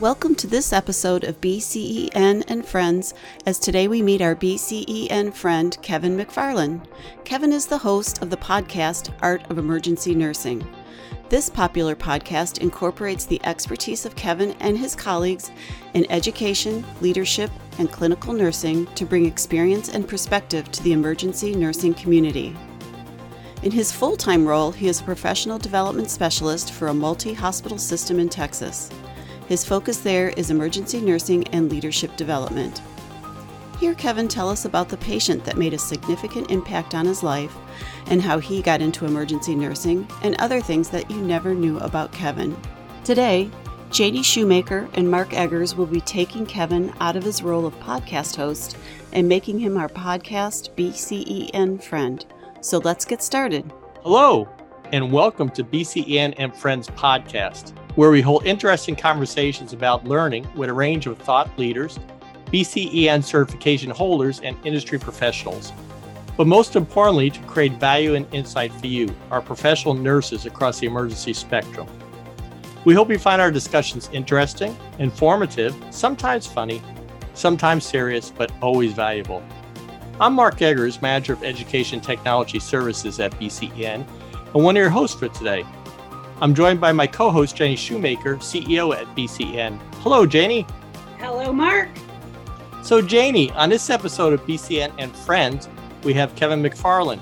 Welcome to this episode of BCEN and Friends, as today we meet our BCEN friend, Kevin McFarland. Kevin is the host of the podcast Art of Emergency Nursing. This popular podcast incorporates the expertise of Kevin and his colleagues in education, leadership, and clinical nursing to bring experience and perspective to the emergency nursing community. In his full time role, he is a professional development specialist for a multi hospital system in Texas. His focus there is emergency nursing and leadership development. Hear Kevin tell us about the patient that made a significant impact on his life and how he got into emergency nursing and other things that you never knew about Kevin. Today, Janie Shoemaker and Mark Eggers will be taking Kevin out of his role of podcast host and making him our podcast BCEN friend. So let's get started. Hello, and welcome to BCEN and Friends podcast where we hold interesting conversations about learning with a range of thought leaders, BCEN certification holders, and industry professionals. But most importantly, to create value and insight for you, our professional nurses across the emergency spectrum. We hope you find our discussions interesting, informative, sometimes funny, sometimes serious, but always valuable. I'm Mark Eggers, Manager of Education Technology Services at BCEN, and one of your hosts for today. I'm joined by my co host, Jenny Shoemaker, CEO at BCEN. Hello, Janie. Hello, Mark. So, Janie, on this episode of BCEN and Friends, we have Kevin McFarland,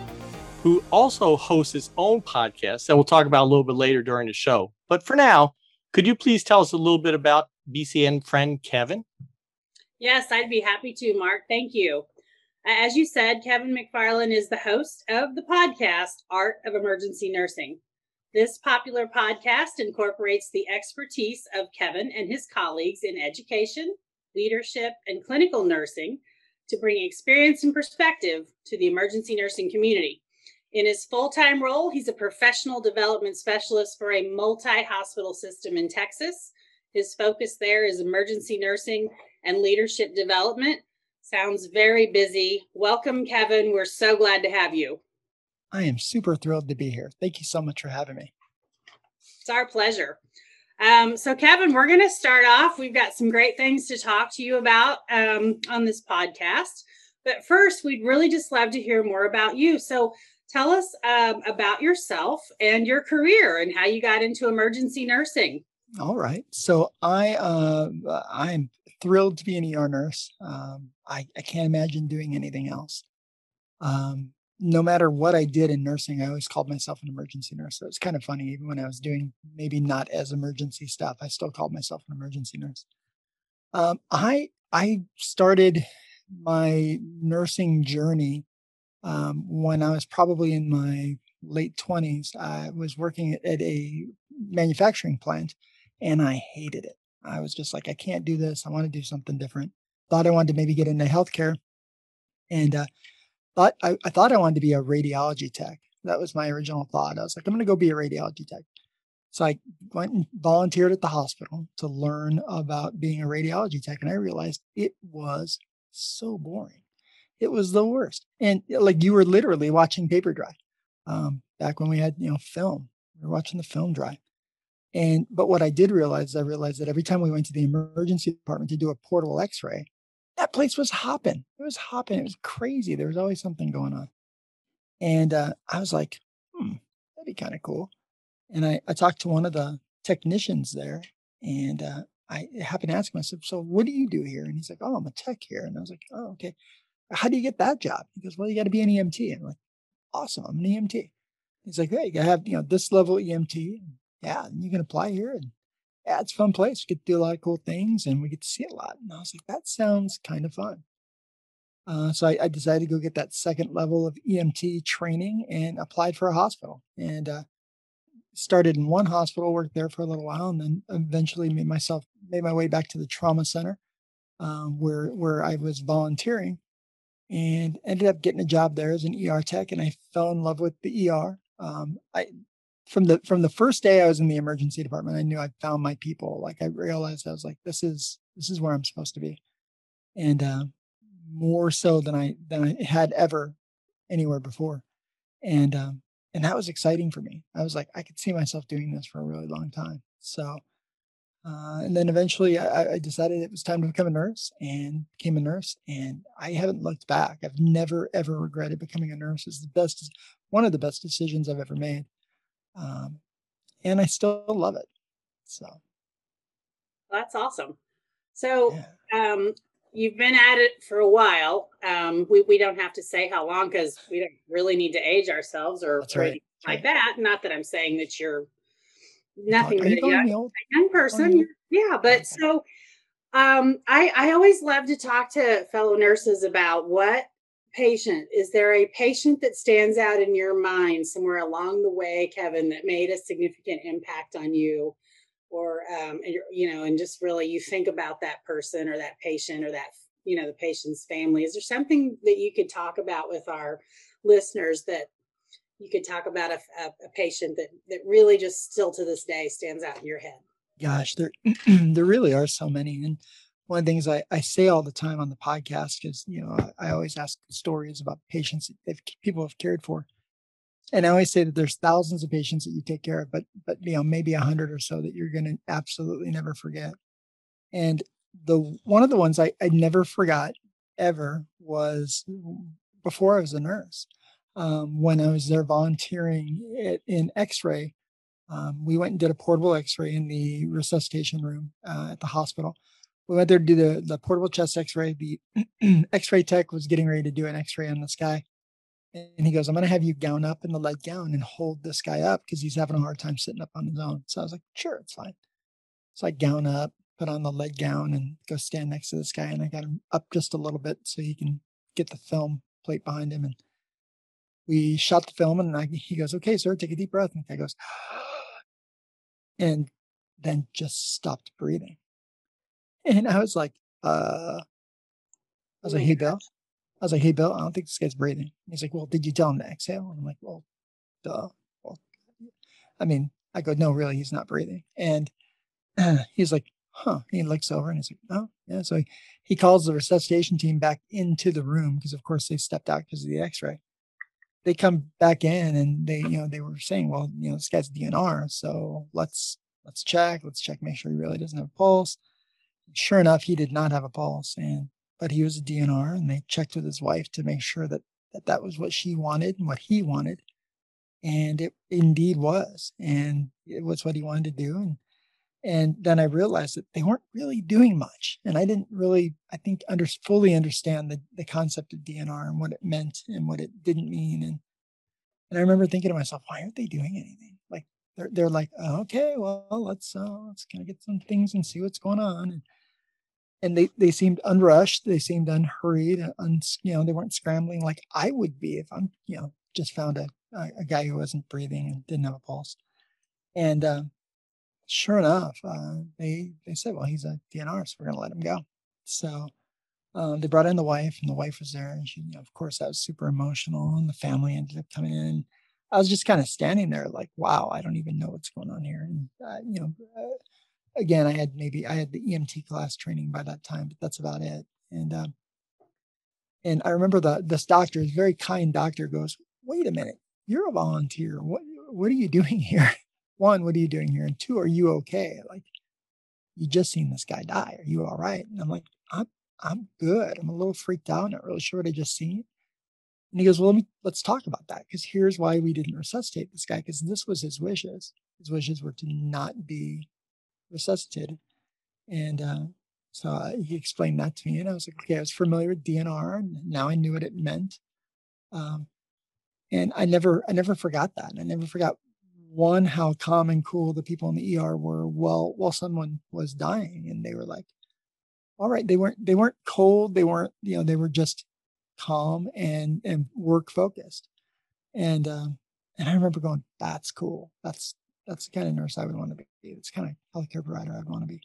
who also hosts his own podcast that we'll talk about a little bit later during the show. But for now, could you please tell us a little bit about BCEN friend Kevin? Yes, I'd be happy to, Mark. Thank you. As you said, Kevin McFarland is the host of the podcast Art of Emergency Nursing. This popular podcast incorporates the expertise of Kevin and his colleagues in education, leadership, and clinical nursing to bring experience and perspective to the emergency nursing community. In his full time role, he's a professional development specialist for a multi hospital system in Texas. His focus there is emergency nursing and leadership development. Sounds very busy. Welcome, Kevin. We're so glad to have you. I am super thrilled to be here. Thank you so much for having me. It's our pleasure. Um, so, Kevin, we're going to start off. We've got some great things to talk to you about um, on this podcast. But first, we'd really just love to hear more about you. So, tell us um, about yourself and your career and how you got into emergency nursing. All right. So, I uh, I'm thrilled to be an ER nurse. Um, I, I can't imagine doing anything else. Um, no matter what I did in nursing, I always called myself an emergency nurse. So it's kind of funny, even when I was doing maybe not as emergency stuff, I still called myself an emergency nurse. Um, I I started my nursing journey um, when I was probably in my late twenties. I was working at, a manufacturing plant, and I hated it. I was just like, I can't do this. I want to do something different. Thought I wanted to maybe get into healthcare, and uh, thought I, I thought I wanted to be a radiology tech. That was my original thought. I was like, I'm going to go be a radiology tech. So I went and volunteered at the hospital to learn about being a radiology tech, and I realized it was so boring. It was the worst, and like you were literally watching paper dry. Um, back when we had you know film, we were watching the film dry. And but what I did realize, I realized that every time we went to the emergency department to do a portable X-ray, that place was hopping. It was hopping. It was crazy. There was always something going on. And uh, I was like, hmm, that'd be kind of cool. And I, I talked to one of the technicians there and uh, I happened to ask him, I said, So what do you do here? And he's like, Oh, I'm a tech here. And I was like, Oh, okay. How do you get that job? He goes, Well, you got to be an EMT. And I'm like, Awesome. I'm an EMT. He's like, Hey, you got to have, you know, this level EMT. Yeah, and you can apply here and yeah, it's a fun place. We get to do a lot of cool things and we get to see a lot. And I was like, that sounds kind of fun. Uh, so I, I, decided to go get that second level of EMT training and applied for a hospital. And uh, started in one hospital, worked there for a little while, and then eventually made myself made my way back to the trauma center, um, where where I was volunteering, and ended up getting a job there as an ER tech. And I fell in love with the ER. Um, I from the from the first day I was in the emergency department, I knew I found my people. Like I realized I was like, this is this is where I'm supposed to be, and uh, more so than I than I had ever anywhere before, and um, and that was exciting for me. I was like, I could see myself doing this for a really long time. So Uh, and then eventually I, I, decided it was time to become a nurse and became a nurse. And I haven't looked back. I've never, ever regretted becoming a nurse. It's the best, one of the best decisions I've ever made. Um, and I still love it. So that's awesome. So yeah. um, you've been at it for a while. Um, we, we don't have to say how long because we don't really need to age ourselves or right. like that. Not that I'm saying that you're nothing but a young, young person. Yeah, but so um, I I always love to talk to fellow nurses about what patient? Is there a patient that stands out in your mind somewhere along the way, Kevin, that made a significant impact on you, or um, you know, and just really you think about that person or that patient or that you know the patient's family. Is there something that you could talk about with our listeners that you could talk about a, a, a, patient that that really just still to this day stands out in your head? Gosh there there really are so many. And one of the things I, I say all the time on the podcast is you know I, I always ask stories about patients that people have cared for and i always say that there's thousands of patients that you take care of but but you know maybe a hundred or so that you're going to absolutely never forget and the one of the ones I, I never forgot ever was before i was a nurse um, when I was there volunteering at, in X-ray. Um, we went and did a portable X-ray in the resuscitation room uh, at the hospital. We went there to do the, the portable chest X-ray. The X-ray tech was getting ready to do an X-ray on this guy, and he goes, "I'm going to have you gown up in the lead gown and hold this guy up because he's having a hard time sitting up on his own." So I was like, "Sure, it's fine." So I gown up, put on the lead gown, and go stand next to this guy, and I got him up just a little bit so he can get the film plate behind him and we shot the film and I, he goes, okay, sir, take a deep breath. And the guy goes, and then just stopped breathing. And I was like, uh, I was like, hey, Bill. I was like, hey, Bill, I don't think this guy's breathing. he's like, well, did you tell him to exhale? And I'm like, well, duh. Well, I mean, I go, no, really, he's not breathing. And he's like, huh. He looks over and he's like, oh, yeah. So he, he calls the resuscitation team back into the room because, of course, they stepped out because of the x ray they come back in and they, you know, they were saying, well, you know, this guy's DNR, so let's let's check, let's check, make sure he really doesn't have a pulse. Sure enough, he did not have a pulse, and but he was a DNR, and they checked with his wife to make sure that that, that was what she wanted and what he wanted, and it indeed was, and it was what he wanted to do, and and then I realized that they weren't really doing much. And I didn't really, I think, under, fully understand the, the concept of DNR and what it meant and what it didn't mean. And and I remember thinking to myself, why aren't they doing anything? Like they're they're like, okay, well, let's uh, let's kind of get some things and see what's going on. And and they they seemed unrushed, they seemed unhurried, un, you know, they weren't scrambling like I would be if I'm, you know, just found a a, guy who wasn't breathing and didn't have a pulse. And uh, sure enough, uh, they they said, well, he's a DNR, so we're going to let him go. So uh, they brought in the wife, and the wife was there, and she, you know, of course, that was super emotional, and the family ended up coming in. I was just kind of standing there, like, wow, I don't even know what's going on here, and uh, you know, uh, again, I had maybe I had the EMT class training by that time, but that's about it. And um, and I remember the this doctor, this very kind doctor, goes, wait a minute, you're a volunteer. What what are you doing here? one, what are you doing here? And two, are you okay? Like, you just seen this guy die. Are you all right? And I'm like, I'm I'm good. I'm a little freaked out, not really sure what I just seen. And he goes, Well, let me let's talk about that. Because here's why we didn't resuscitate this guy, because this was his wishes. His wishes were to not be resuscitated. And uh, so uh, he explained that to me. And I was like, okay, I was familiar with DNR. And now I knew what it meant. Um, and I never, I never forgot that. I never forgot one how calm and cool the people in the ER were while while someone was dying, and they were like, "All right." They weren't they weren't cold. They weren't you know they were just calm and and work focused. And um, and I remember going, "That's cool. That's that's the kind of nurse I would want to be. It's kind of healthcare provider I'd want to be,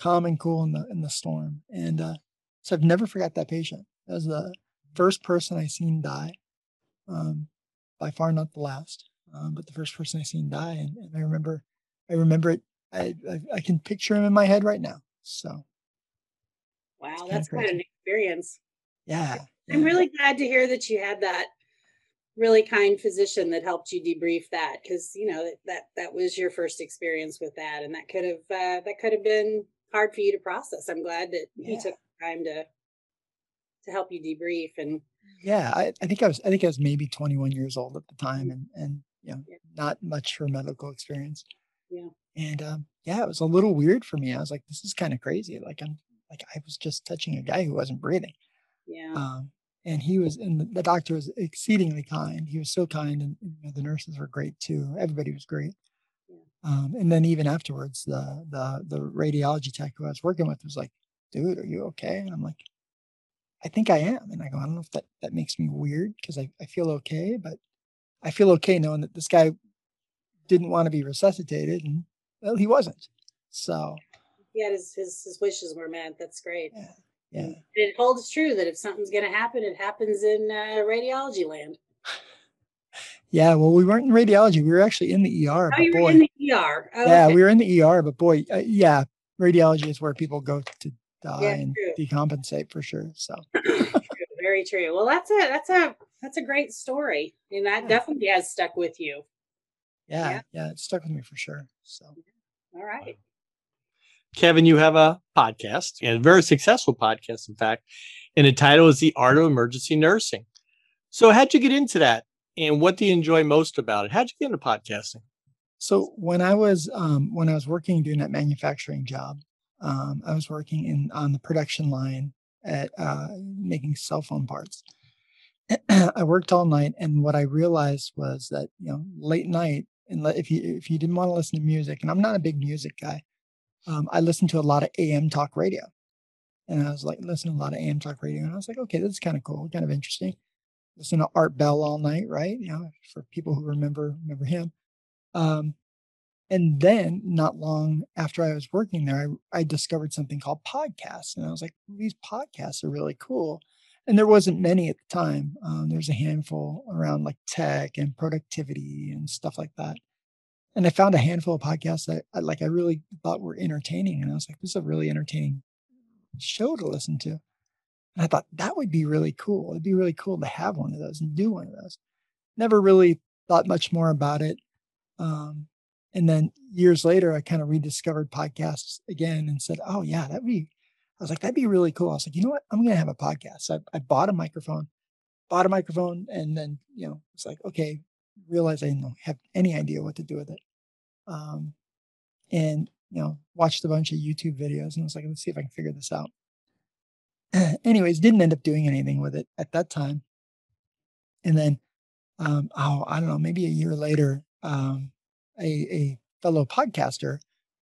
calm and cool in the in the storm." And uh, so I've never forgot that patient. That was the first person I seen die. Um, by far not the last um, but the first person I seen die, and, and I remember, I remember it. I, I, I can picture him in my head right now. So, wow, that's quite an experience. Yeah, I'm really glad to hear that you had that really kind physician that helped you debrief that because you know that, that was your first experience with that and that could have uh, that could have been hard for you to process. I'm glad that yeah. he took time to to help you debrief and yeah I, I think i was i think i was maybe 21 years old at the time and and you know yeah. not much for medical experience. Yeah. And um yeah it was a little weird for me. I was like this is kind of crazy. Like i'm like i was just touching a guy who wasn't breathing. Yeah. Um and he was and the doctor was exceedingly kind. He was so kind and you know, the nurses were great too. Everybody was great. Um, and then even afterwards the the the radiology tech who i was working with was like dude are you okay? And i'm like i think i am. And i go i don't know if that that makes me weird because I, I feel okay but i feel okay knowing that this guy didn't want to be resuscitated and well he wasn't. So yeah his his, his wishes were met. That's great. Yeah yeah. It holds true that if something's going to happen, it happens in uh, radiology land. Yeah, well, we weren't in radiology. We were actually in the ER. Oh, you were boy, in the ER. Oh, yeah, okay. we were in the ER, but boy, uh, yeah, radiology is where people go to die yeah, and true. decompensate for sure. So very true. Well, that's a that's a that's a great story, and that yeah. definitely has stuck with you. Yeah, yeah, yeah, it stuck with me for sure. So, all right. Kevin, you have a podcast, and a very successful podcast, in fact, and the title is The Art of Emergency Nursing. So, how'd you get into that, and what do you enjoy most about it? How'd you get into podcasting? So, when I was um, when I was working doing that manufacturing job, um, I was working in on the production line at uh, making cell phone parts. I worked all night, and what I realized was that you know late night, and if you if you didn't want to listen to music, and I'm not a big music guy, um, I listened to a lot of AM talk radio. And I was like, listening to a lot of AM talk radio. And I was like, okay, this is kind of cool, kind of interesting. Listen to Art Bell all night, right? You know, for people who remember remember him. Um, and then not long after I was working there, I, I discovered something called podcasts. And I was like, these podcasts are really cool. And there wasn't many at the time. Um, there's a handful around like tech and productivity and stuff like that and I found a handful of podcasts that I, like I really thought were entertaining, and I was like, this is a really entertaining show to listen to. And I thought that would be really cool. It'd be really cool to have one of those and do one of those. Never really thought much more about it. Um, and then years later, I kind of rediscovered podcasts again and said, oh, yeah, that'd be, I was like, that'd be really cool. I was like, you know what? I'm going to have a podcast. So I, I bought a microphone, bought a microphone, and then, you know, it's like, okay, realize I didn't have any idea what to do with it. Um, and you know, watched a bunch of YouTube videos and I was like, let's see if I can figure this out. Anyways, didn't end up doing anything with it at that time. And then, um, oh, I don't know, maybe a year later, um, a, a fellow podcaster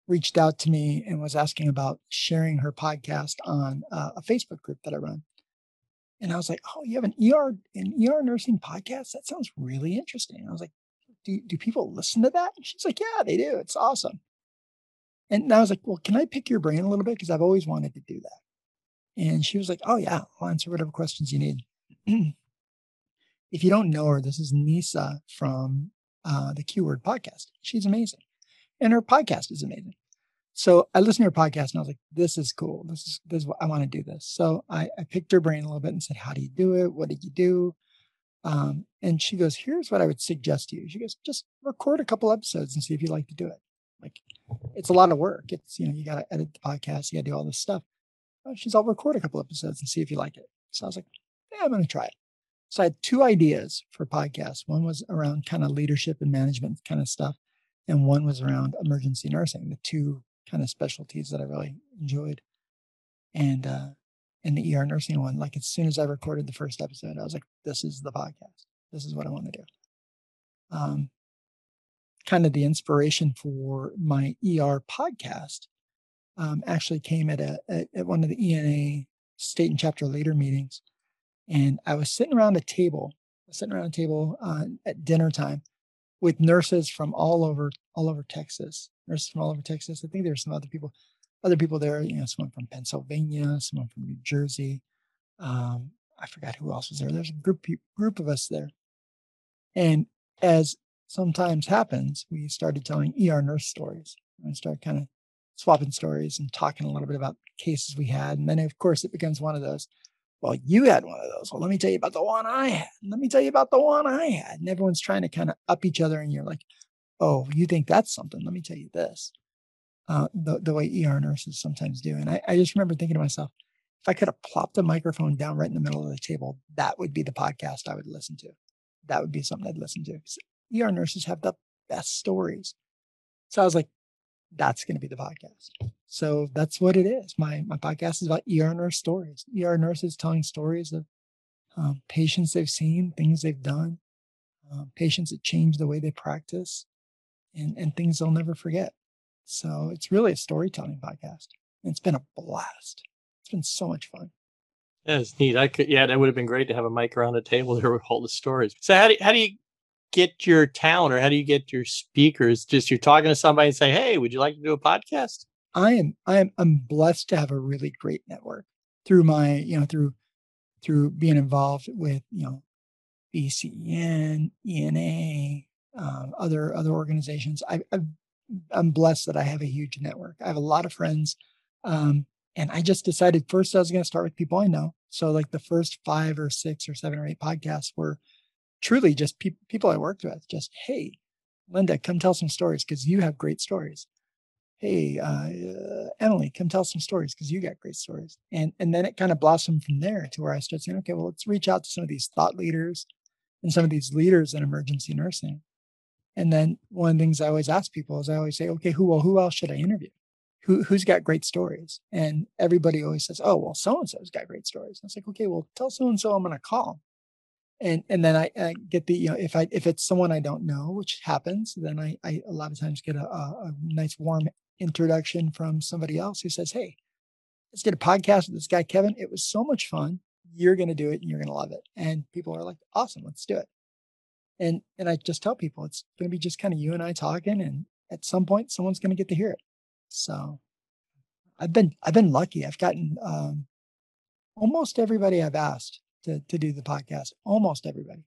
reached out to me and was asking about sharing her podcast on uh, a Facebook group that I run. And I was like, "Oh, you have an ER an ER nursing podcast? That sounds really interesting." I was like, "Do do people listen to that?" And she's like, "Yeah, they do. It's awesome." And I was like, "Well, can I pick your brain a little bit because I've always wanted to do that." And she was like, "Oh yeah, I'll answer whatever questions you need." if you don't know her, this is Nisa from uh, the Keyword podcast. She's amazing, and her podcast is amazing. So I listened to her podcast and I was like, this is cool. This is this is what I want to do this. So I, I picked her brain a little bit and said, How do you do it? What did you do? Um, and she goes, Here's what I would suggest to you. She goes, just record a couple episodes and see if you like to do it. Like it's a lot of work. It's you know, you gotta edit the podcast, you gotta do all this stuff. Oh, she's I'll record a couple episodes and see if you like it. So I was like, Yeah, I'm gonna try it. So I had two ideas for podcasts. One was around kind of leadership and management kind of stuff, and one was around emergency nursing, the two kind of specialties that I really enjoyed. And uh in the ER nursing one, like as soon as I recorded the first episode, I was like, this is the podcast. This is what I want to do. Um kind of the inspiration for my ER podcast um, actually came at a at, at one of the ENA state and chapter leader meetings. And I was sitting around a table, sitting around a table uh, at dinner time with nurses from all over all over Texas nurses from all over Texas. I think there were some other people, other people there. You know, someone from Pennsylvania, someone from New Jersey. Um, I forgot who else was there. There's a group group of us there, and as sometimes happens, we started telling ER nurse stories. And start kind of swapping stories and talking a little bit about cases we had, and then of course it becomes one of those. well, you had one of those. Well, let me tell you about the one I had. Let me tell you about the one I had. And everyone's trying to kind of up each other. And you're like, oh, you think that's something. Let me tell you this. Uh, the, the way ER nurses sometimes do. And I, I just remember thinking to myself, if I could have plopped the microphone down right in the middle of the table, that would be the podcast I would listen to. That would be something I'd listen to. ER nurses have the best stories. So I was like, that's going to be the podcast. So that's what it is. My my podcast is about ER nurse stories. ER nurses telling stories of um, patients they've seen, things they've done, um, patients that change the way they practice, and and things they'll never forget. So it's really a storytelling podcast. And it's been a blast. It's been so much fun. Yeah, it's neat. I could, yeah, that would have been great to have a mic around the table there with all the stories. So how do how do you get your talent or how do you get your speakers? Just you're talking to somebody and say, "Hey, would you like to do a podcast?" I am I am I'm blessed to have a really great network through my you know through through being involved with you know BCEN, ENA, um, other other organizations. I, i am blessed that I have a huge network. I have a lot of friends, um, and I just decided first I was going to start with people I know. So like the first five or six or seven or eight podcasts were truly just pe- people I worked with. Just hey, Linda, come tell some stories because you have great stories. Hey, uh, Emily, come tell some stories because you got great stories. And and then it kind of blossomed from there to where I started saying, okay, well, let's reach out to some of these thought leaders and some of these leaders in emergency nursing. And then one of the things I always ask people is I always say, okay, who well, who else should I interview? Who who's got great stories? And everybody always says, oh, well, so and so's got great stories. And it's like, okay, well, tell so and so I'm going to call and and then I, I, get the you know if I if it's someone I don't know, which happens, then I, I a lot of times get a, a, a nice warm introduction from somebody else who says, "Hey, let's get a podcast with this guy Kevin. It was so much fun. You're going to do it, and you're going to love it." And people are like, "Awesome, let's do it." And and I just tell people it's going to be just kind of you and I talking, and at some point, someone's going to get to hear it. So I've been I've been lucky. I've gotten um, almost everybody I've asked to, to do the podcast. Almost everybody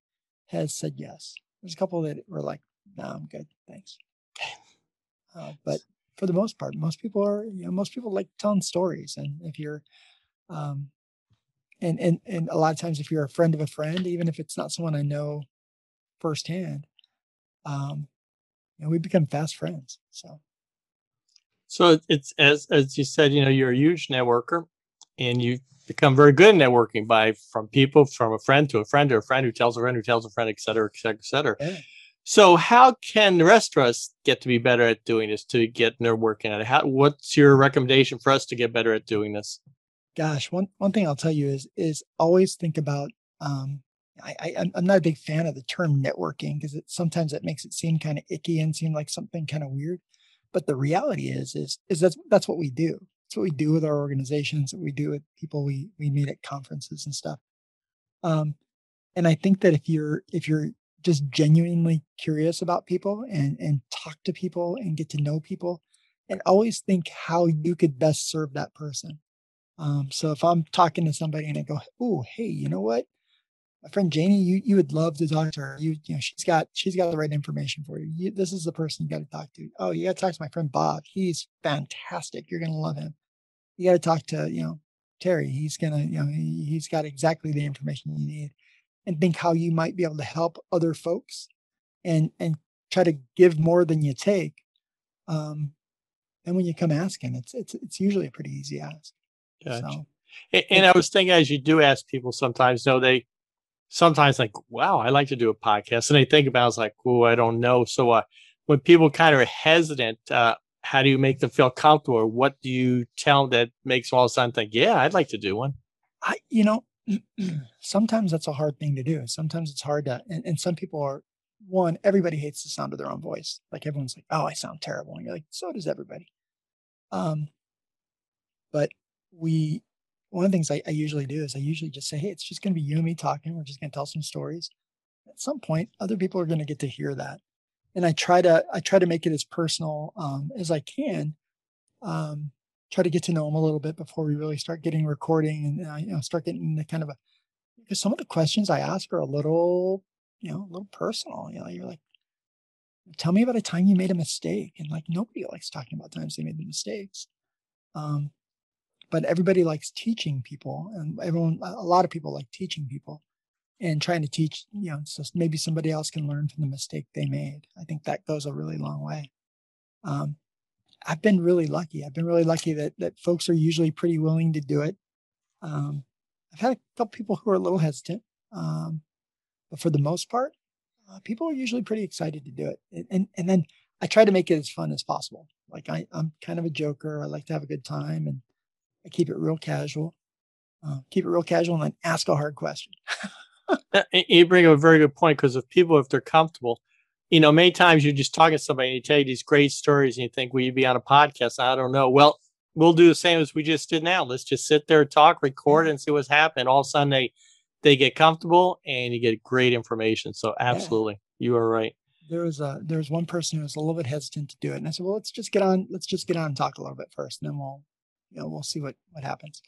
has said yes. There's a couple that were like, no, I'm good. Thanks. Uh, but for the most part, most people are, you know, most people like telling stories. And if you're, um, and, and, and a lot of times if you're a friend of a friend, even if it's not someone I know firsthand, um, know, we become fast friends. So, so it's as, as you said, you know, you're a huge networker and you become very good at networking by from people from a friend to a friend to a friend who tells a friend who tells a friend, et cetera, et cetera, et cetera. Yeah. So how can the rest of us get to be better at doing this to get networking at it? How, what's your recommendation for us to get better at doing this? Gosh, one one thing I'll tell you is is always think about. Um, I, I I'm not a big fan of the term networking because it sometimes it makes it seem kind of icky and seem like something kind of weird. But the reality is is is that's that's what we do. It's what we do with our organizations, what we do with people we we meet at conferences and stuff. Um, and I think that if you're if you're just genuinely curious about people and and talk to people and get to know people, and always think how you could best serve that person. Um, so if I'm talking to somebody and I go, "Oh, hey, you know what? My friend Janie, you you would love to talk to her. You you know she's got she's got the right information for you. you this is the person you got to talk to. Oh, you got to talk to my friend Bob. He's fantastic. You're gonna love him you got to talk to you know Terry. He's gonna you know he, he's got exactly the information you need, and think how you might be able to help other folks, and and try to give more than you take. Um, and when you come asking, it's it's it's usually a pretty easy ask. Gotcha. So, and, and I was thinking, as you do ask people, sometimes, you know, they sometimes like, wow, I like to do a podcast, and they think about, it's like, oh, I don't know. So, uh, when people kind of are hesitant, uh, how do you make them feel comfortable or what do you tell that makes them all of a sudden think yeah i'd like to do one i you know sometimes that's a hard thing to do sometimes it's hard to and, and, some people are one everybody hates the sound of their own voice like everyone's like oh i sound terrible and you're like so does everybody um but we one of the things I, I usually do is i usually just say hey it's just going to be you and me talking we're just going to tell some stories at some point other people are going to get to hear that and I try to I try to make it as personal um, as I can. Um, try to get to know them a little bit before we really start getting recording and uh, you know start getting the kind of a because some of the questions I ask are a little you know a little personal. You know, you're like, tell me about a time you made a mistake, and like nobody likes talking about times they made the mistakes. Um, but everybody likes teaching people, and everyone, a lot of people like teaching people, and trying to teach. You know, so maybe somebody else can learn from the mistake they made. I think that goes a really long way. Um, I've been really lucky. I've been really lucky that that folks are usually pretty willing to do it. Um, I've had a couple people who are a little hesitant, um, but for the most part, uh, people are usually pretty excited to do it. And, and and then I try to make it as fun as possible. Like I, I'm kind of a joker. I like to have a good time, and I keep it real casual. Uh, keep it real casual, and then ask a hard question. you bring up a very good point because if people, if they're comfortable, you know, many times you're just talking to somebody and you tell you these great stories and you think, will you be on a podcast? I don't know. Well, we'll do the same as we just did now. Let's just sit there, talk, record, and see what's happening. All of a sudden, they they get comfortable and you get great information. So, absolutely, yeah. you are right. There was a there was one person who was a little bit hesitant to do it, and I said, "Well, let's just get on. Let's just get on and talk a little bit first, and then we'll, you know, we'll see what what happens."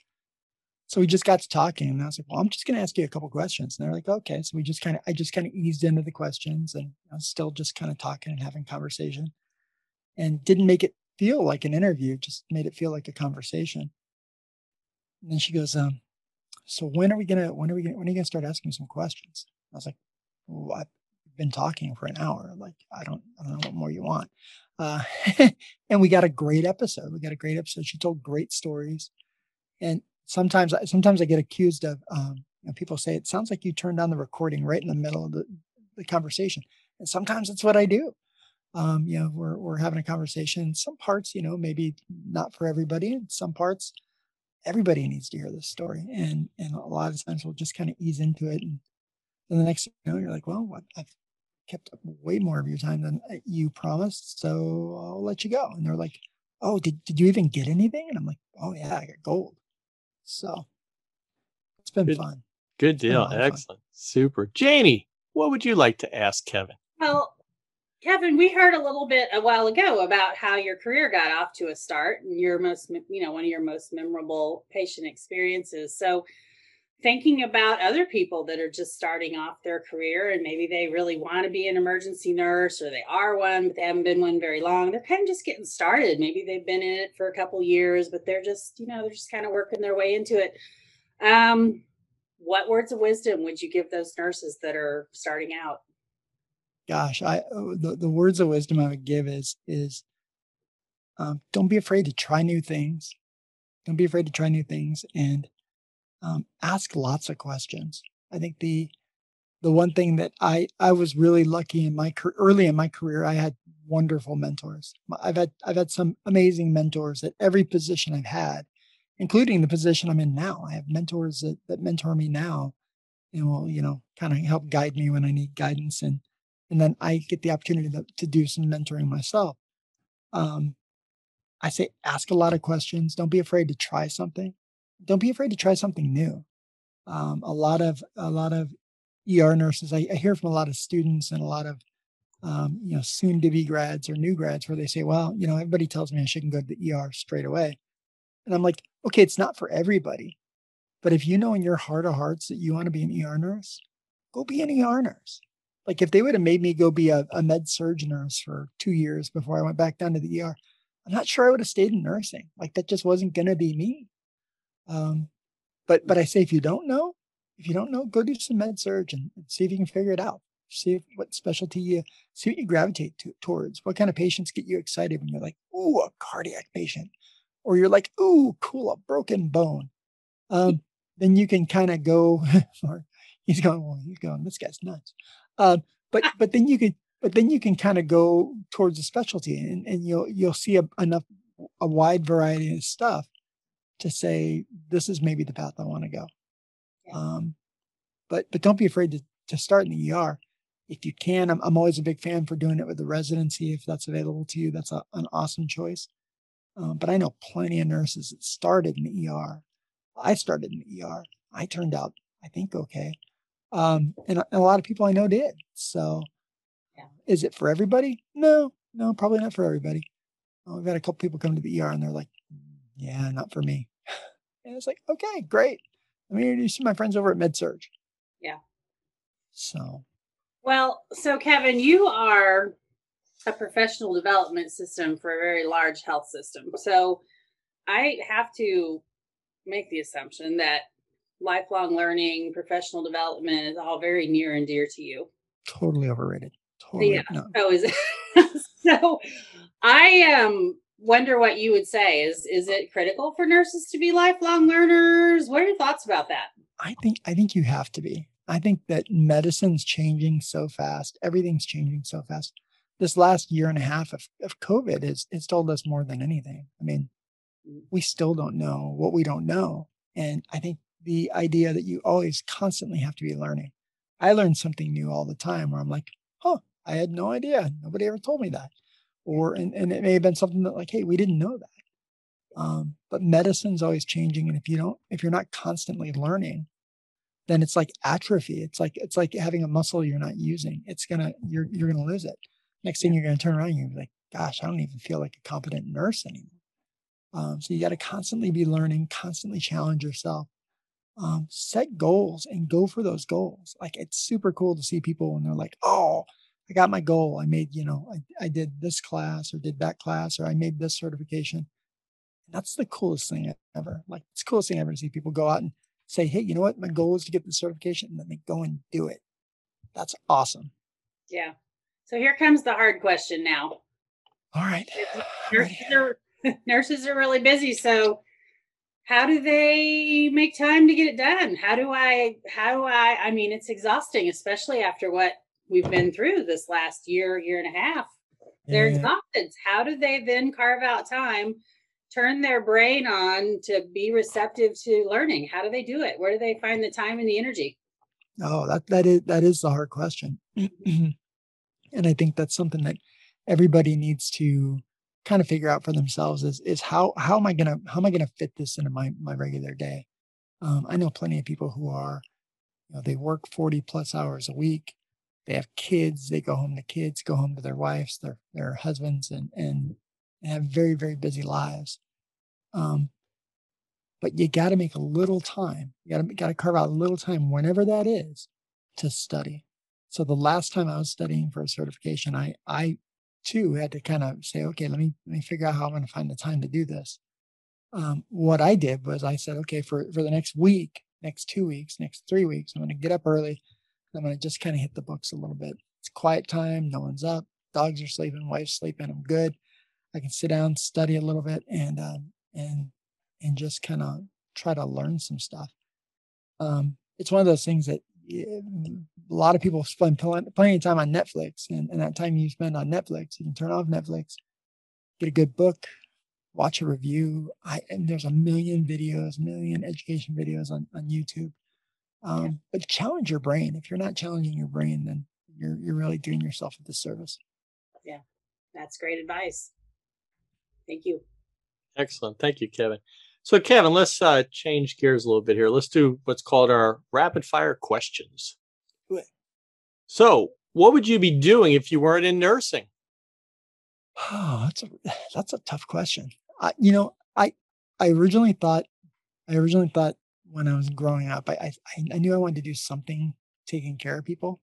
So we just got to talking, and I was like, "Well, I'm just going to ask you a couple questions." And they're like, "Okay." So we just kind of, I just kind of eased into the questions, and I was still just kind of talking and having conversation, and didn't make it feel like an interview, just made it feel like a conversation. And then she goes, um, "So when are we gonna? When are we gonna? When are you gonna start asking me some questions?" I was like, well, "I've been talking for an hour. Like, I don't, I don't know what more you want." Uh, and we got a great episode. We got a great episode. She told great stories, and sometimes sometimes I get accused of um, know, people say it sounds like you turned on the recording right in the middle of the, the conversation, and sometimes it's what I do. Um, you know, we're we're having a conversation. Some parts, you know, maybe not for everybody. In some parts, everybody needs to hear this story, and and a lot of times we'll just kind of ease into it, and then the next, you know, you're like, well, what, I've kept up way more of your time than uh, you promised, so I'll let you go. And they're like, oh, did did you even get anything? And I'm like, oh yeah, I got gold. So it's been good, fun. Good deal. Excellent. Super. Janie, what would you like to ask Kevin? Well, Kevin, we heard a little bit a while ago about how your career got off to a start and your most, you know, one of your most memorable patient experiences. So, thinking about other people that are just starting off their career and maybe they really want to be an emergency nurse or they are one but they haven't been one very long they're kind of just getting started. Maybe they've been in it for a couple years but they're just you know they're just kind of working their way into it. Um what words of wisdom would you give those nurses that are starting out? Gosh i oh, the, the words of wisdom i would give is is um, don't be afraid to try new things. Don't be afraid to try new things and um, ask lots of questions. I think the the one thing that I I was really lucky in my early in my career, I had wonderful mentors. I've had I've had some amazing mentors at every position I've had, including the position I'm in now. I have mentors that, that mentor me now, and will you know kind of help guide me when I need guidance, and and then I get the opportunity to, to do some mentoring myself. Um, I say ask a lot of questions. Don't be afraid to try something don't be afraid to try something new. Um, a lot of a lot of ER nurses, I, I, hear from a lot of students and a lot of um, you know soon to be grads or new grads where they say, well, you know, everybody tells me I shouldn't go to the ER straight away, and I'm like, okay, it's not for everybody, but if you know in your heart of hearts that you want to be an ER nurse, go be an ER nurse. Like if they would have made me go be a, a med surg nurse for two years before I went back down to the ER, I'm not sure I would have stayed in nursing. Like that just wasn't going to be me. Um, but but I say if you don't know, if you don't know, go do some med surg and, and see if you can figure it out. See if, what specialty you see what you gravitate to, towards. What kind of patients get you excited when you're like, ooh, a cardiac patient, or you're like, ooh, cool, a broken bone. Um, then you can kind of go. or he's going, well, he's going. This guy's nuts. Um, but but then you can but then you can kind of go towards a specialty and, and you'll you'll see a, enough a wide variety of stuff to say this is maybe the path I want to go. Yeah. Um, but but don't be afraid to to start in the ER if you can. I'm I'm always a big fan for doing it with the residency if that's available to you. That's a, an awesome choice. Um, but I know plenty of nurses that started in the ER. I started in the ER. I turned out I think okay, um, and, and a lot of people I know did. So, yeah. is it for everybody? No, no, probably not for everybody. Uh, we've had a couple people come to the ER and they're like, yeah, not for me. And it's like, okay, great. Let me introduce my friends over at MedSurg. Yeah. So. Well, so Kevin, you are a professional development system for a very large health system. So I have to make the assumption that lifelong learning, professional development is all very near and dear to you. Totally overrated. Totally. Yeah. No. Oh, is it? so I um wonder what you would say. Is is it critical for nurses to be lifelong learners? What are your thoughts about that? I think I think you have to be. I think that medicine's changing so fast. Everything's changing so fast. This last year and a half of, of COVID has it's told us more than anything. I mean, we still don't know what we don't know. And I think the idea that you always constantly have to be learning. I learn something new all the time where I'm like, oh, I had no idea. Nobody ever told me that. Or and, and it may have been something that like, hey, we didn't know that. Um, but medicine's always changing. And if you don't, if you're not constantly learning, then it's like atrophy. It's like it's like having a muscle you're not using. It's gonna you're you're gonna lose it. Next thing you're gonna turn around, you're like, gosh, I don't even feel like a competent nurse anymore. Um, so you got to constantly be learning, constantly challenge yourself, um, set goals, and go for those goals. Like it's super cool to see people when they're like, oh, I got my goal. I made, you know, I, I did this class or did that class or I made this certification. That's the coolest thing ever. Like it's the coolest thing ever to see people go out and say, hey, you know what? My goal is to get the certification and then they go and do it. That's awesome. Yeah. So here comes the hard question now. All right. Nurses are, nurses are really busy. So how do they make time to get it done? How do I, how do I, I mean, it's exhausting, especially after what we've been through this last year, year and a half. They're Yeah. exhausted. How do they then carve out time, turn their brain on to be receptive to learning? How do they do it? Where do they find the time and the energy? Oh, that that is that is the hard question. and I think that's something that everybody needs to kind of figure out for themselves is is how how am I gonna how am I gonna fit this into my my regular day? Um, I know plenty of people who are, you know, they work 40 plus hours a week. They have kids, they go home to kids, go home to their wives, their their husbands, and and, have very, very busy lives. Um, but you got to make a little time. You got to got to carve out a little time, whenever that is, to study. So the last time I was studying for a certification, I I too had to kind of say, okay, let me let me figure out how I'm going to find the time to do this. Um, what I did was I said, okay, for for the next week, next two weeks, next three weeks, I'm going to get up early. I'm going to just kind of hit the books a little bit. It's quiet time. No one's up. Dogs are sleeping. Wife's sleeping. I'm good. I can sit down, study a little bit, and um, and and just kind of try to learn some stuff. Um, it's one of those things that a lot of people spend plenty of time on Netflix, and, and that time you spend on Netflix, you can turn off Netflix, get a good book, watch a review. I and there's a million videos, million education videos on on YouTube. Um, but challenge your brain. If you're not challenging your brain, then you're you're really doing yourself a disservice. Yeah, that's great advice. Thank you. Excellent. Thank you, Kevin. So, Kevin, let's uh, change gears a little bit here. Let's do what's called our rapid fire questions. Do it. So, what would you be doing if you weren't in nursing? Oh, that's a that's a tough question. I, you know, I I originally thought I originally thought when I was growing up, I I, I knew I wanted to do something taking care of people,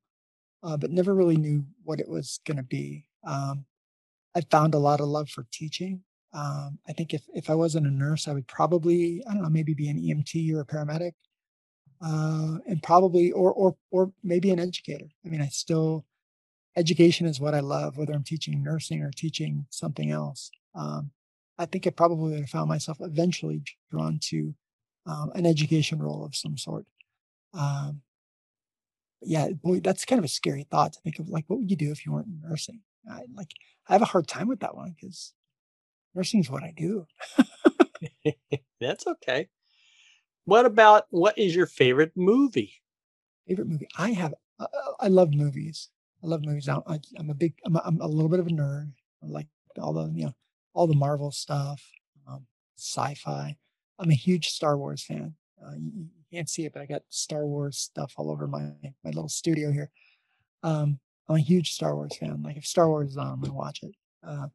uh, but never really knew what it was going to be. Um, I found a lot of love for teaching. Um, I think if if I wasn't a nurse, I would probably I don't know maybe be an EMT or a paramedic, uh, and probably or or or maybe an educator. I mean, I still education is what I love, whether I'm teaching nursing or teaching something else. Um, I think I probably would have found myself eventually drawn to um, an education role of some sort. Um, yeah, boy, that's kind of a scary thought to think of. Like, what would you do if you weren't in nursing? I, like, I have a hard time with that one because nursing is what I do. That's okay. What about what is your favorite movie? Favorite movie? I have. Uh, I love movies. I love movies. I, I'm a big. I'm a, I'm a little bit of a nerd. I like all the you know all the Marvel stuff, um, sci-fi. I'm a huge Star Wars fan. Uh, you, you can't see it, but I got Star Wars stuff all over my my little studio here. Um, I'm a huge Star Wars fan. Like if Star Wars is on, I'm gonna watch it, uh,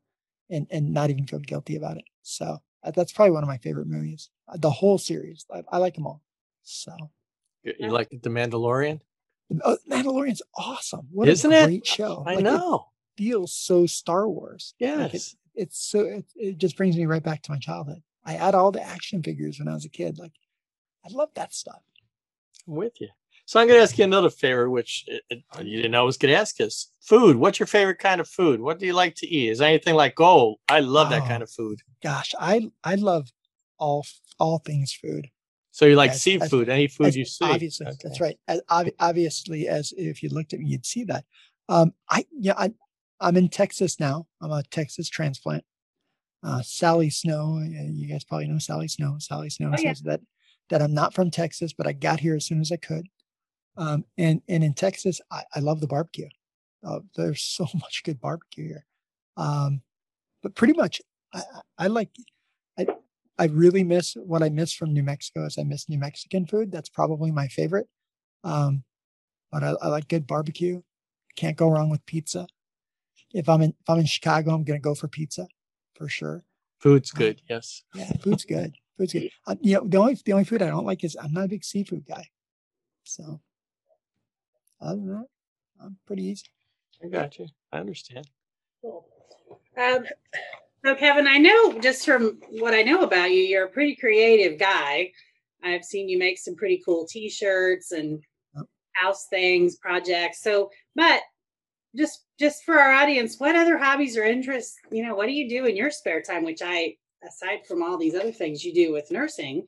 and and not even feel guilty about it. So uh, that's probably one of my favorite movies. Uh, the whole series, I, I like them all. So You you like The Mandalorian? oh, Mandalorian's awesome. What Isn't a it? great show! I Like, it know. feels so Star Wars. Like, it, Yes. it's so it, it just brings me right back to my childhood. I had all the action figures when I was a kid. Like, I love that stuff. I'm with you. So I'm going to ask you another favor, which it, it, you didn't know I was going to ask us. Food. What's your favorite kind of food? What do you like to eat? Is anything like, oh, I love that Oh. kind of food. Gosh, I I love all all things food. So you like As- as- seafood, any food as- you see. Obviously, Okay. that's right. As, ob- obviously, as if you looked at me, you'd see that. Um, I yeah, I I'm in Texas now. I'm a Texas transplant. Uh, Sally Snow, uh, you guys probably know Sally Snow. Sally Snow Oh, yeah. says that that I'm not from Texas, but I got here as soon as I could. Um, and and in Texas, I, I love the barbecue. Uh, there's so much good barbecue here. Um, but pretty much, I, I I like. I I really miss what I miss from New Mexico. Is I miss New Mexican food. That's probably my favorite. Um, but I, I like good barbecue. Can't go wrong with pizza. If I'm in if I'm in Chicago, I'm gonna go for pizza, for sure. Food's Uh, good. Yes. Yeah, food's good. Food's good. Uh, you know, the only the only food I don't like is I'm not a big seafood guy. So other than that, I'm pretty easy. I got you. I understand. Cool. Um, so Kevin, I know just from what I know about you, you're a pretty creative guy. I've seen you make some pretty cool T-shirts and house things, projects. So, but just just for our audience, what other hobbies or interests? You know, what do you do in your spare time? Which I, aside from all these other things you do with nursing,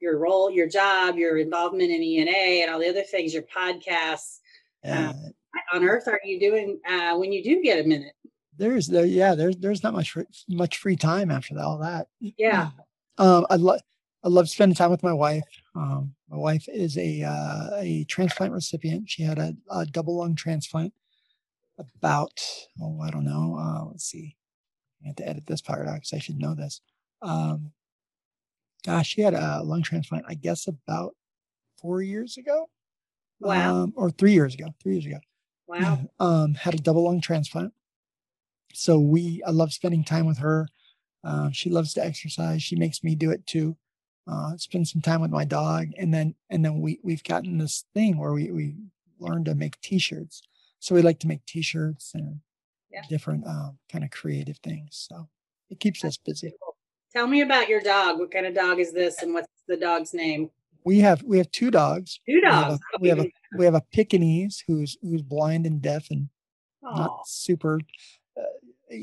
your role, your job, your involvement in ENA, and all the other things, your podcasts. Yeah, What on earth are you doing uh, when you do get a minute? there's there. Yeah, there's there's not much much free time after all that. Yeah. Um, I love I love spending time with my wife. Um, my wife is a uh, a transplant recipient. She had a, a double lung transplant about oh I don't know. Uh, let's see. I have to edit this part out because I should know this. Um, gosh, she had a lung transplant. I guess about four years ago. Wow. Um, or three years ago. Three years ago Wow. um, had a double lung transplant. So we, I love spending time with her. Uh, she loves to exercise. She makes me do it too. Uh, spend some time with my dog, and then and then we we've gotten this thing where we we learn to make T-shirts. So we like to make T-shirts and Yeah. different um, kind of creative things. So it keeps us busy. Tell me about your dog. What kind of dog is this, and what's the dog's name? We have we have two dogs. Two We have dogs. a, we have a we have a Pekingese who's who's blind and deaf and Oh, not super. Uh,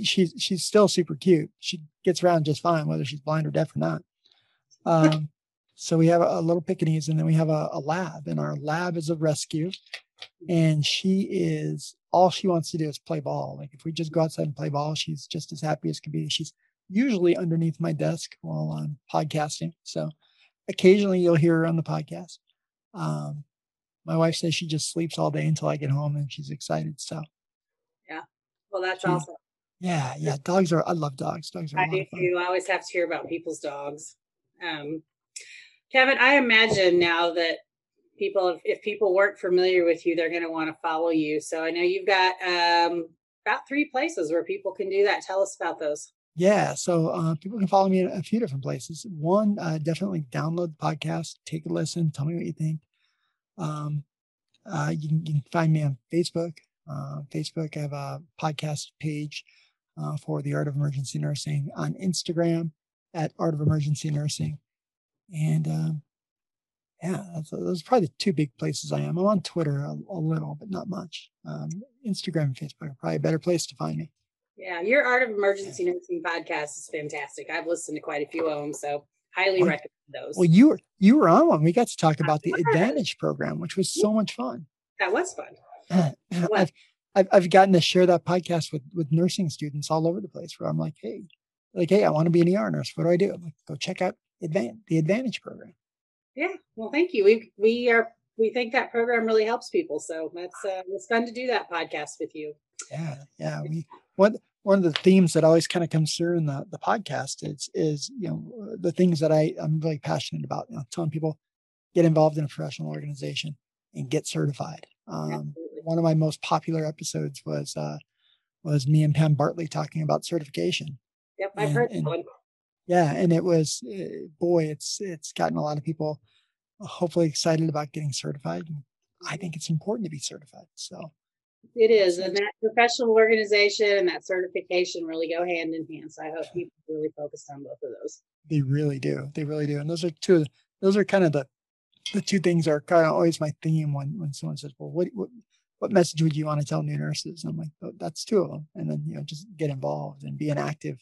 she's she's still super cute. She gets around just fine, whether she's blind or deaf or not. Um, so we have a, little Pekingese, and then we have a, a lab, and our lab is a rescue, and she is all she wants to do is play ball. Like if we just go outside and play ball, she's just as happy as can be. She's usually underneath my desk while I'm podcasting, so occasionally you'll hear her on the podcast. Um, my wife says she just sleeps all day until I get home, and she's excited. So. Yeah. Well, that's awesome. Yeah, yeah. Dogs are. I love dogs. Dogs are. I do too. I always have to hear about people's dogs. Um, Kevin, I imagine now that people, if, people weren't familiar with you, they're going to want to follow you. So I know you've got um, about three places where people can do that. Tell us about those. Yeah. So uh, people can follow me in a few different places. One, uh, definitely download the podcast, take a listen, tell me what you think. Um, uh, you, can, you can find me on Facebook. Uh, Facebook, I have a podcast page uh, for the Art of Emergency Nursing on Instagram at Art of Emergency Nursing. And um, yeah, that's, those are probably the two big places I am. I'm on Twitter a, a little, but not much. Um, Instagram and Facebook are probably a better place to find me. Yeah, your Art of Emergency Nursing podcast is fantastic. I've listened to quite a few of them, so highly Well- recommend those. Well, you were you were on one. We got to talk about the. Advantage program, which was so much fun. that was fun. I've, I've I've gotten to share that podcast with with nursing students all over the place. Where I'm like, hey, like, hey, I want to be an ER nurse. What do I do? I'm like, go check out Advan- the Advantage program. Yeah, well, thank you. We we are we think that program really helps people, so that's uh, it's fun to do that podcast with you. Yeah, yeah. We one one of the themes that always kind of comes through in the the podcast is is you know the things that I I'm really passionate about. You know, telling people get involved in a professional organization and get certified. Um, one of my most popular episodes was uh, was me and Pam Bartley talking about certification. Yep, I've and- heard that one. Yeah, and it was uh, boy, it's it's gotten a lot of people hopefully excited about getting certified. I think it's important to be certified. So It is, and that professional organization and that certification really go hand in hand. So I hope people really focus on both of those. They really do. They really do. And those are two. Those are kind of the the two things are kind of always my theme when when someone says, "Well, what what what message would you want to tell new nurses?" I'm like, oh, "That's two of them." And then you know, just get involved and be an active,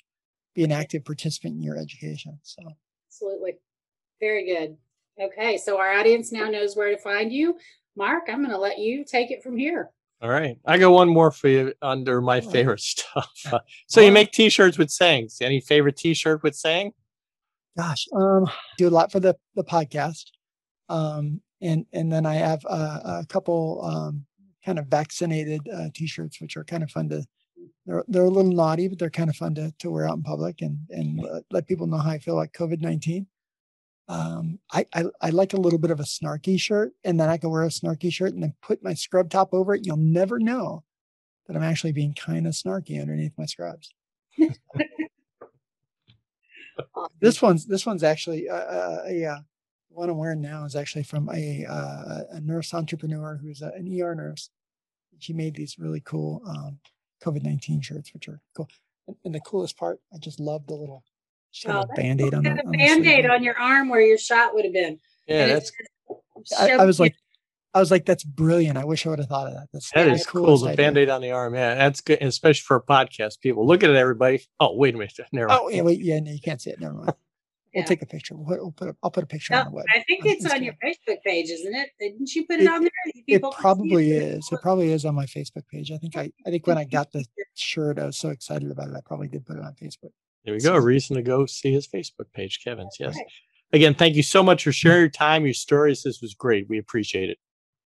be an active participant in your education. So absolutely, very good. Okay, so our audience now knows where to find you. Mark, I'm going to let you take it from here. All right. I got one more for you under my favorite stuff. so you make t-shirts with sayings. Any favorite t-shirt with saying? Gosh, um, do a lot for the the podcast. Um, and and then I have a couple um, kind of vaccinated uh, t-shirts, which are kind of fun to. They're they're a little naughty, but they're kind of fun to to wear out in public and and let people know how I feel like COVID nineteen. Um, I, I, I like a little bit of a snarky shirt, and then I can wear a snarky shirt and then put my scrub top over it. You'll never know that I'm actually being kind of snarky underneath my scrubs. this one's this one's actually uh, uh, a uh, one I'm wearing now is actually from a uh, a nurse entrepreneur who's a, an ER nurse. She made these really cool um, COVID nineteen shirts, which are cool. And, and the coolest part, I just love the little oh, a band-aid on, the, a band-aid on your arm where your shot would have been. Yeah, that's I, I, was like I was like, that's brilliant. I wish I would have thought of that. That's that is cool. The band-aid on the arm. Yeah, that's good, especially for a podcast. People look at it, everybody. Oh, wait a minute. Never mind. Oh, yeah, wait, yeah, no, you can't see it. Never mind. We'll take a picture. We'll, we'll put a, I'll put a picture no, on the web. I think it's on, on your Facebook page, isn't it? Didn't you put it, it on there? People it probably is. It probably is on my Facebook page. I think I I think when I got the shirt, I was so excited about it. I probably did put it on Facebook. There we go. A reason to go see his Facebook page, Kevin's. Yes. Again, thank you so much for sharing your time, your stories. This was great. We appreciate it.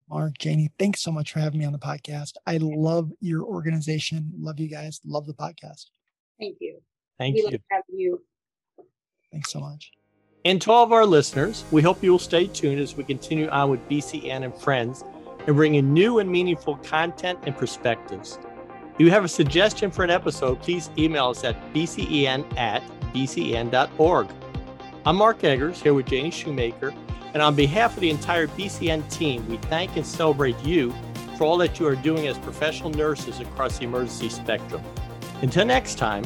Mark, Janie, thanks so much for having me on the podcast. I love your organization. Love you guys. Love the podcast. Thank you. Thank we you. Love having you. Thanks so much. And to all of our listeners, we hope you will stay tuned as we continue on with BCEN and friends and bring in new and meaningful content and perspectives. If you have a suggestion for an episode, please email us at bcen at bcen.org. I'm Mark Eggers here with Janie Schumaker, and on behalf of the entire BCEN team, we thank and celebrate you for all that you are doing as professional nurses across the emergency spectrum. Until next time,